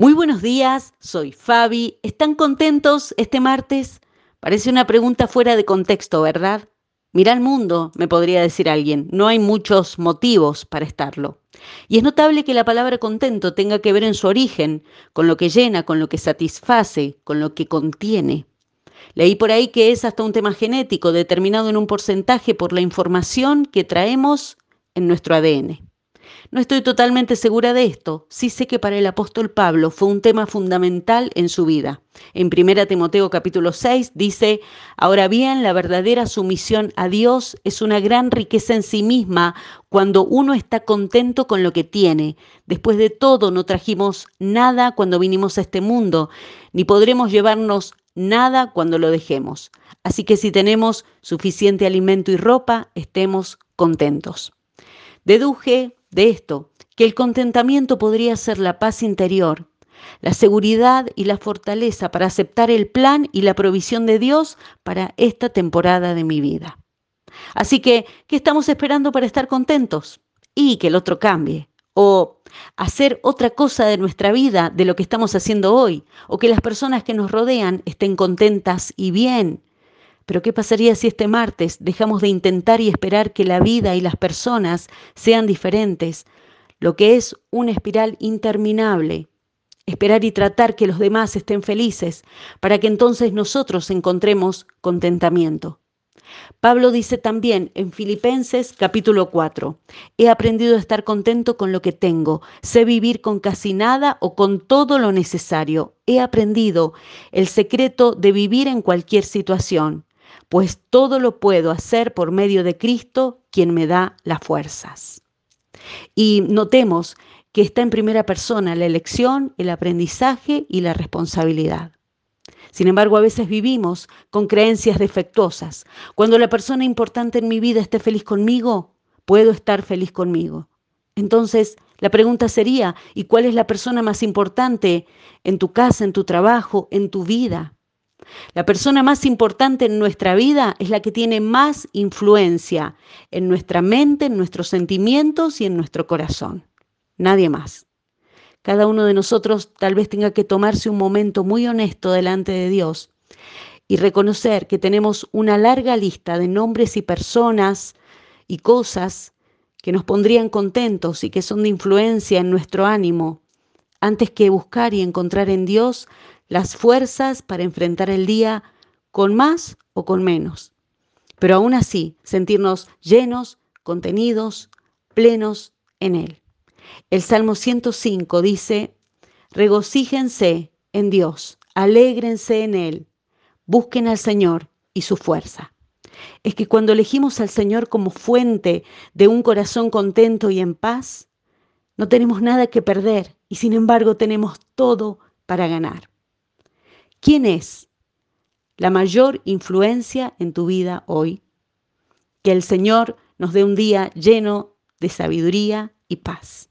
Muy buenos días, soy Fabi. ¿Están contentos este martes? Parece una pregunta fuera de contexto, ¿verdad? Mira al mundo, me podría decir alguien. No hay muchos motivos para estarlo. Y es notable que la palabra contento tenga que ver en su origen, con lo que llena, con lo que satisface, con lo que contiene. Leí por ahí que es hasta un tema genético determinado en un porcentaje por la información que traemos en nuestro ADN. No estoy totalmente segura de esto. Sí sé que para el apóstol Pablo fue un tema fundamental en su vida. En 1 Timoteo capítulo 6 dice, ahora bien, la verdadera sumisión a Dios es una gran riqueza en sí misma cuando uno está contento con lo que tiene. Después de todo, no trajimos nada cuando vinimos a este mundo, ni podremos llevarnos nada cuando lo dejemos. Así que si tenemos suficiente alimento y ropa, estemos contentos. Deduje de esto que el contentamiento podría ser la paz interior, la seguridad y la fortaleza para aceptar el plan y la provisión de Dios para esta temporada de mi vida. Así que, ¿qué estamos esperando para estar contentos? Y que el otro cambie. O hacer otra cosa de nuestra vida, de lo que estamos haciendo hoy. O que las personas que nos rodean estén contentas y bien. Pero ¿qué pasaría si este martes dejamos de intentar y esperar que la vida y las personas sean diferentes? Lo que es una espiral interminable. Esperar y tratar que los demás estén felices para que entonces nosotros encontremos contentamiento. Pablo dice también en Filipenses capítulo 4, he aprendido a estar contento con lo que tengo, sé vivir con casi nada o con todo lo necesario, he aprendido el secreto de vivir en cualquier situación pues todo lo puedo hacer por medio de Cristo, quien me da las fuerzas. Y notemos que está en primera persona la elección, el aprendizaje y la responsabilidad. Sin embargo, a veces vivimos con creencias defectuosas. Cuando la persona importante en mi vida esté feliz conmigo, puedo estar feliz conmigo. Entonces, la pregunta sería, ¿y cuál es la persona más importante en tu casa, en tu trabajo, en tu vida? La persona más importante en nuestra vida es la que tiene más influencia en nuestra mente, en nuestros sentimientos y en nuestro corazón. Nadie más. Cada uno de nosotros tal vez tenga que tomarse un momento muy honesto delante de Dios y reconocer que tenemos una larga lista de nombres y personas y cosas que nos pondrían contentos y que son de influencia en nuestro ánimo, antes que buscar y encontrar en Dios las fuerzas para enfrentar el día con más o con menos. Pero aún así, sentirnos llenos, contenidos, plenos en Él. El Salmo 105 dice, regocíjense en Dios, alégrense en Él, busquen al Señor y su fuerza. Es que cuando elegimos al Señor como fuente de un corazón contento y en paz, no tenemos nada que perder y sin embargo tenemos todo para ganar. ¿Quién es la mayor influencia en tu vida hoy? Que el Señor nos dé un día lleno de sabiduría y paz.